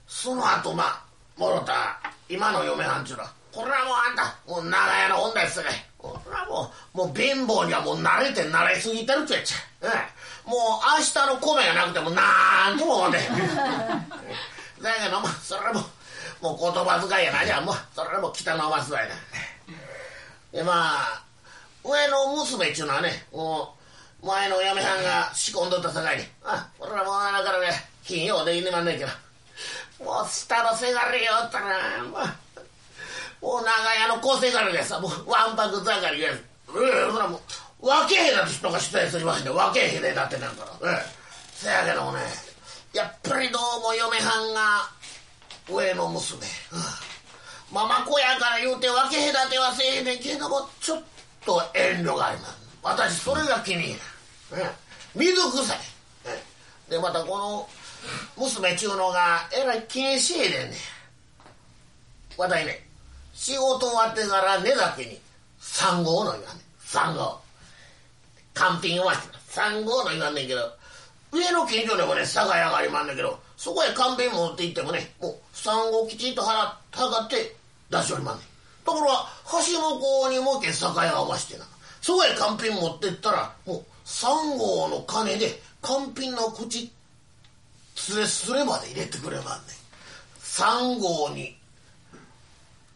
その後まあもろた今の嫁はんちゅうのはこれはもうあんたもう長屋の女ですねこれはもうもう貧乏にはもう慣れて慣れすぎてるってやっちゃ、うもう明日の米がなくてもなんとも思うねだけどまあそれももう言葉遣いやな。じゃもうそれも北のますわいな。でまあ上の娘っちゅうのはねもう前のお嫁はんが仕込んどったさかいに。あこれはもうだからね金曜でいねまんねんけど。もう下のせがれよったらもうもう長屋の小せがれでさもうわんぱく盛りでええそらもう分けへだって人が出演すりませんで分けへでだってなんからええ。せやけどもねやっぱりどうも嫁はんが上の娘、うん。ママ子やから言うて分け隔てはせえねんけどもちょっと遠慮があります。私それが気に入る水臭いでまたこの娘ちゅうのがえらい気にしえでんね。わたいね。仕事終わってから寝酒に3号の言わね。3号完品は3号の言わんねんけど上の近所でもね酒屋がありまんねんけどそこへ完品持って行ってもねもう3号きちんと払って出しおりまんねん。ところが橋向こうにもけ酒屋がましてな。そこへ完品持ってったらもう3号の金で完品の口つれすれまで入れてくれまんねん。3号に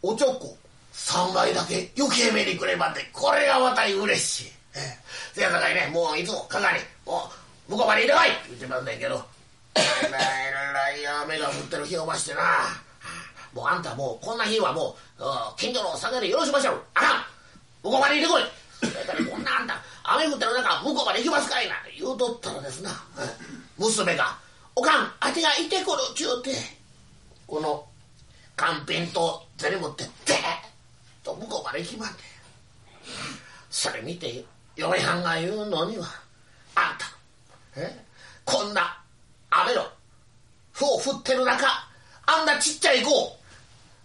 おちょこ3杯だけ余計めにくれまってこれがまた嬉しい、ええ、せやさかいねもういつもかかりもう向こうまで入れこいって言ってまんねんけどえらいらい雨が降ってる日をましてな。もうあんたもうこんな日はもう近所の酒でよろしましょう。あかん。向こうまで行ってこい。だからこんなあんた雨降ってる中向こうまで行きますかいな。言うとったらですな、娘が「おかんあてがいてこる」ちゅうてこの缶瓶とゼリ持ってでっと向こうまで行きまんねん。それ見てよ。嫁はんが言うのにはあんたえ？こんな雨のふを降ってる中あんなちっちゃい子を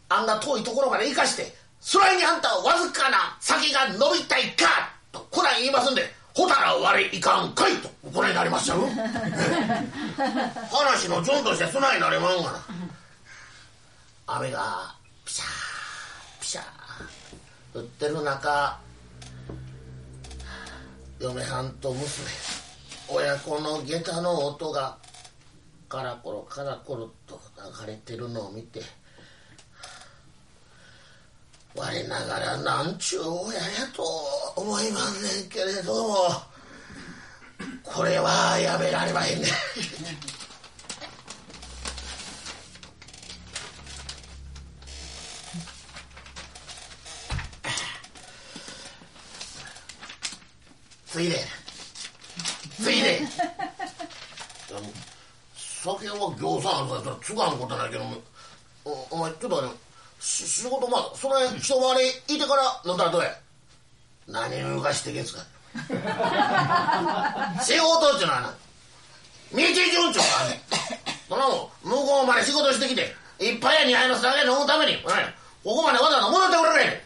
あんな遠いところまで行かしてそれにあんたはわずかな先が伸びたいかとこない言いますんでほたら我いかんかいとこれになりま したよ。話の順としてそないなれまんがな。雨がピシャーピシャー降ってる中嫁はんと娘親子の下駄の音がカラコロカラコロと流れてるのを見て我ながらなんちゅう親やと思いませんけれどもこれはやめられまへんねついでついで。酒は行さんあるからつがんことないけどおお前ちょっとあれし仕事まあそれ一回りいてから飲んだらどうや。何を動かしてけんすか。仕事っちゅうのはな道順調かねその向こうまで仕事してきて一杯や二杯の酒飲むためにここまでわざわざ戻ってくれね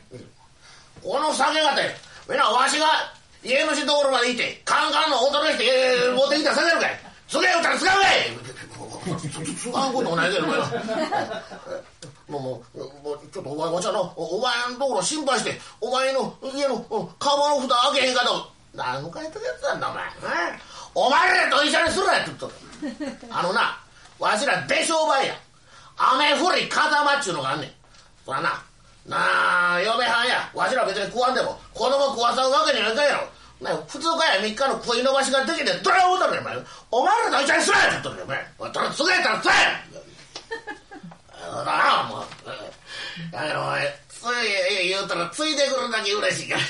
この酒がてみんなわしが家主ところまで行ってカンカンの踊りして持ってきた酒るかい。つけよったら使うかい。使うこともないけどもうもうもうちょっとお前わしゃのお前のところ心配してお前の家のカバンの蓋開けへんかと。何の書いてるやつなんだお前。お前らと一緒にするなって言っとあのなわしら出商売や。雨降り風間っちゅうのがあんねん。そらな。なあ嫁はんや。わしら別に食わんでも子供食わさんわけにはいかんやろ。普通かや3日の食い伸ばしができてどれをだろお前。お前らと一緒にすなって言っとるよお前。お前つげたらつえだなもうだからお前つい言うたらついでくるだけ嬉しいから。あ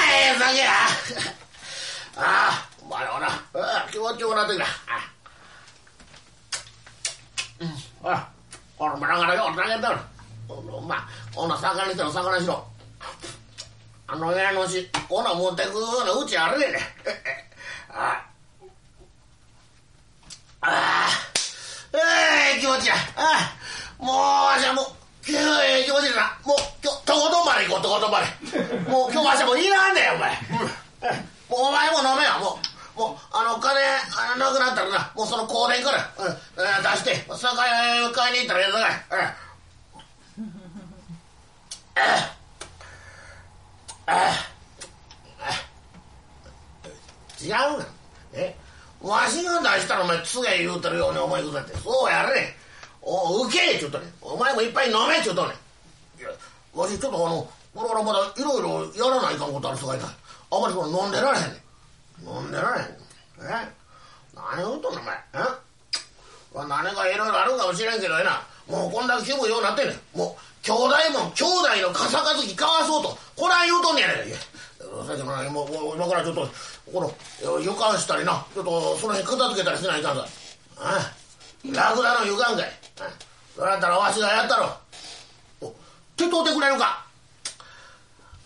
あええ酒や。ああお前はな。気持ちよくなってきた。うん。ほらこれもながらよう投げたらまあこんな魚にしたら魚しろ。あの家のしこんな持ってくようなうちあるでね ああ。あええ気持ちや。ああ。もうわしはもうええ気持ちだな。もう今日とことんまで行こうとことんまで。もう今日わしはもういらんねんお前、もうお前も飲めよ。もうもうあのお金あなくなったらなもうその香典から、うん、出して酒屋買いに行ったらええぞかい、うん。違うがえわしが出したらお前つげ言うてるように思いくだって。そうやれ。お受けちゅうとねお前もいっぱい飲めちゅうとね。いやわしちょっとあのこれからまだいろいろやらないかんことあるさかいたあまりこの飲んでられへんね飲んでられへん。え？何言うとんねんお前。え？何かいろいろあるかもしれんけどやな。もうこんだけ気分ようになってんねん。もう兄弟もん兄弟の笠かずき交わそうと。こら言うとんねやないか。さっきのも今からちょっとこの床したりな。ちょっとその辺片付けたりしないかんさ。ああ。ラクダの床んかいそれだったらわしがやったろ。手伝うてくれるか。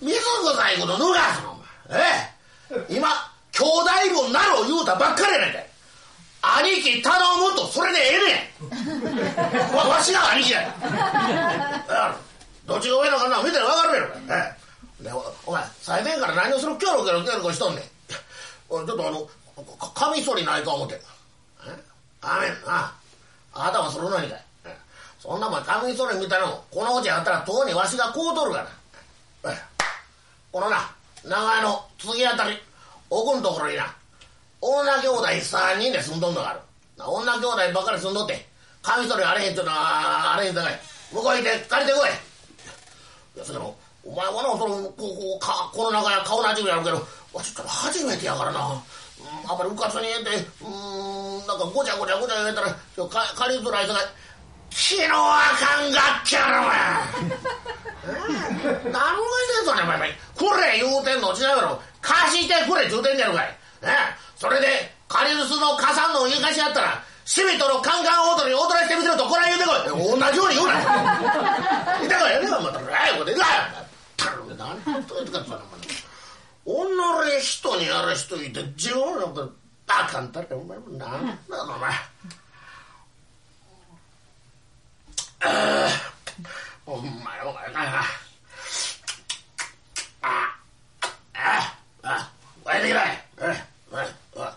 水臭いこと脱がすのお前。ええ。今兄弟分なろう言うたばっかりやないかい。兄貴頼むとそれでええねん。わわしが兄貴や。どっちが上のかな見て分かるやろ。ええ。でおお前最前から何をするキョロキョロキョロキョロしとんねん。ちょっとあのカミソリないか思て。あめん。な頭するのにかい。そんなもんカミソリみたいなもこのうちあったらとうにわしがこうとるがな。えこのな長屋の次あたり奥のところにな。女兄弟3人で住んどんのがある。な女兄弟ばっかり住んどって。カミソリあれへんってのはあれへんさかい。向こう行って借りてこい。いやそれもお前はなそのこうこうかこの中や顔なじみやるけどわしちょっと初めてやからな、うん、あんまりうかつに言えて。うんなんかごちゃごちゃごちゃ言えたらちょか借りづらいさか。い昨日あかんがっきゃろお前。何もいねえぞねお前。これ言うてんの違うやろ。貸してくれ言うてんねやろかいねそれでカリスの加算の言い返しやったらシミとのカンカン踊り踊らせてみせろとこれ言うてこい。同じように言うな。言うてこいやめろまた。ええこと言うな頼む何言っといてかそんなもん己人にやらしといて自分のことバカんたれお前も。なんだお前ああお前お前なあああ帰ってきなええ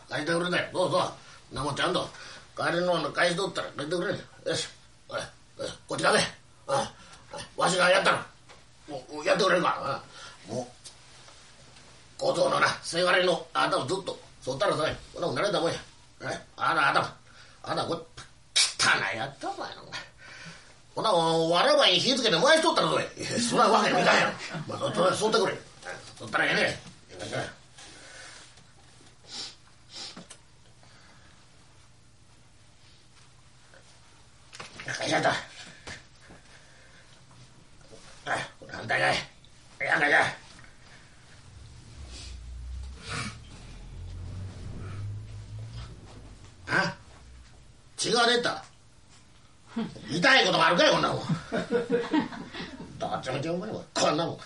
帰ってくれねどうぞなもちゃんと帰りの返しとったら帰ってくれ。よし。おいおいこっちかね。あわしがやったらもうやってくれるか。もう小僧のなせがれの頭ずっとそったらさこんなもん慣れたもんやえ？あな頭あなこれ汚いやったお前。のほなわらばに火つけて燃やしとったらどうや。そんなわけにはいかんやろ。まあそそそってくれ。そったらええねやったあこれ反対かいやんかじゃあ血が出た痛いこともあるかいこんなもんどっちみちお前もこんなもん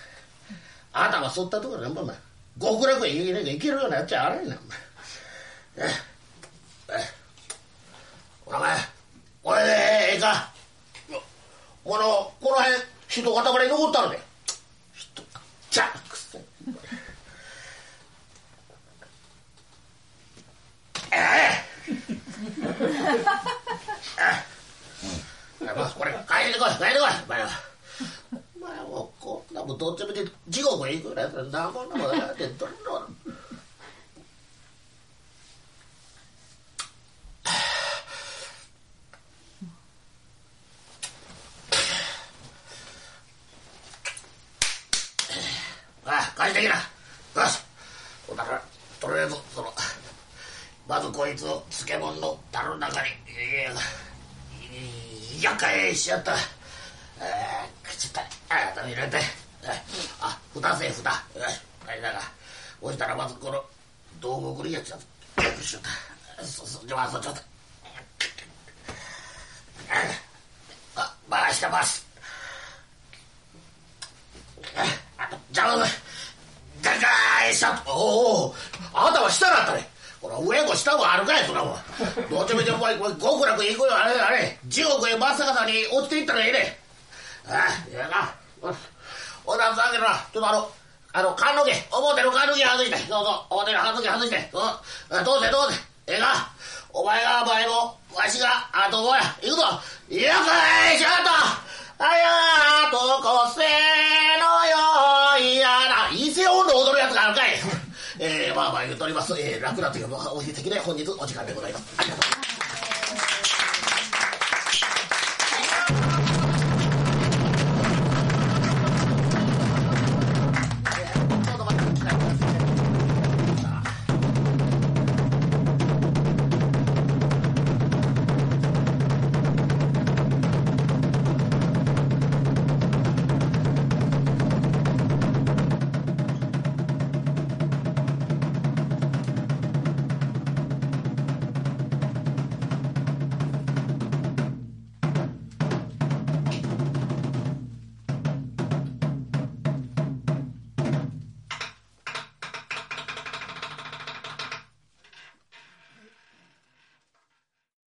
遊ったところなんぼお前極楽へ行けなきゃいけるようなやっちゃあれんなん前ええお前これでええかこのこの辺人塊残ったので人じゃあくせええまあこれ帰ってこい帰ってこいお前はお前もうこんなもんどっちみち地獄へ行くぐらいだったらなこんなもんやってどんどんああ帰ってきなよしほんならとりあえずそのまずこいつを漬物の樽の中にえーやかいしやった口たあ入れてあ蓋せ蓋よしはいだがそしたらまずこの道具送りやつやつよしよったそそじゃあそちょっとあ回した回すあじゃあガガーイシャッおおあなたは下だったねこの上も下もあるかい。そんなもんどっちみちお前極楽行くよあれあれ地獄へ真っ逆さに落ちていったらええねああいやなおださんけどなちょっとあのあの棺桶表の棺桶外してそうそう表の棺桶外してそうどうせどうせええかお前が前もわしがあとや行くぞいやかいしゃとあやとこせのよいやな伊勢音頭踊るやつがあるかい。えー、まあまあ言うとおります、えー、楽なというのはお日的で本日お時間でございます。ありがとうございます。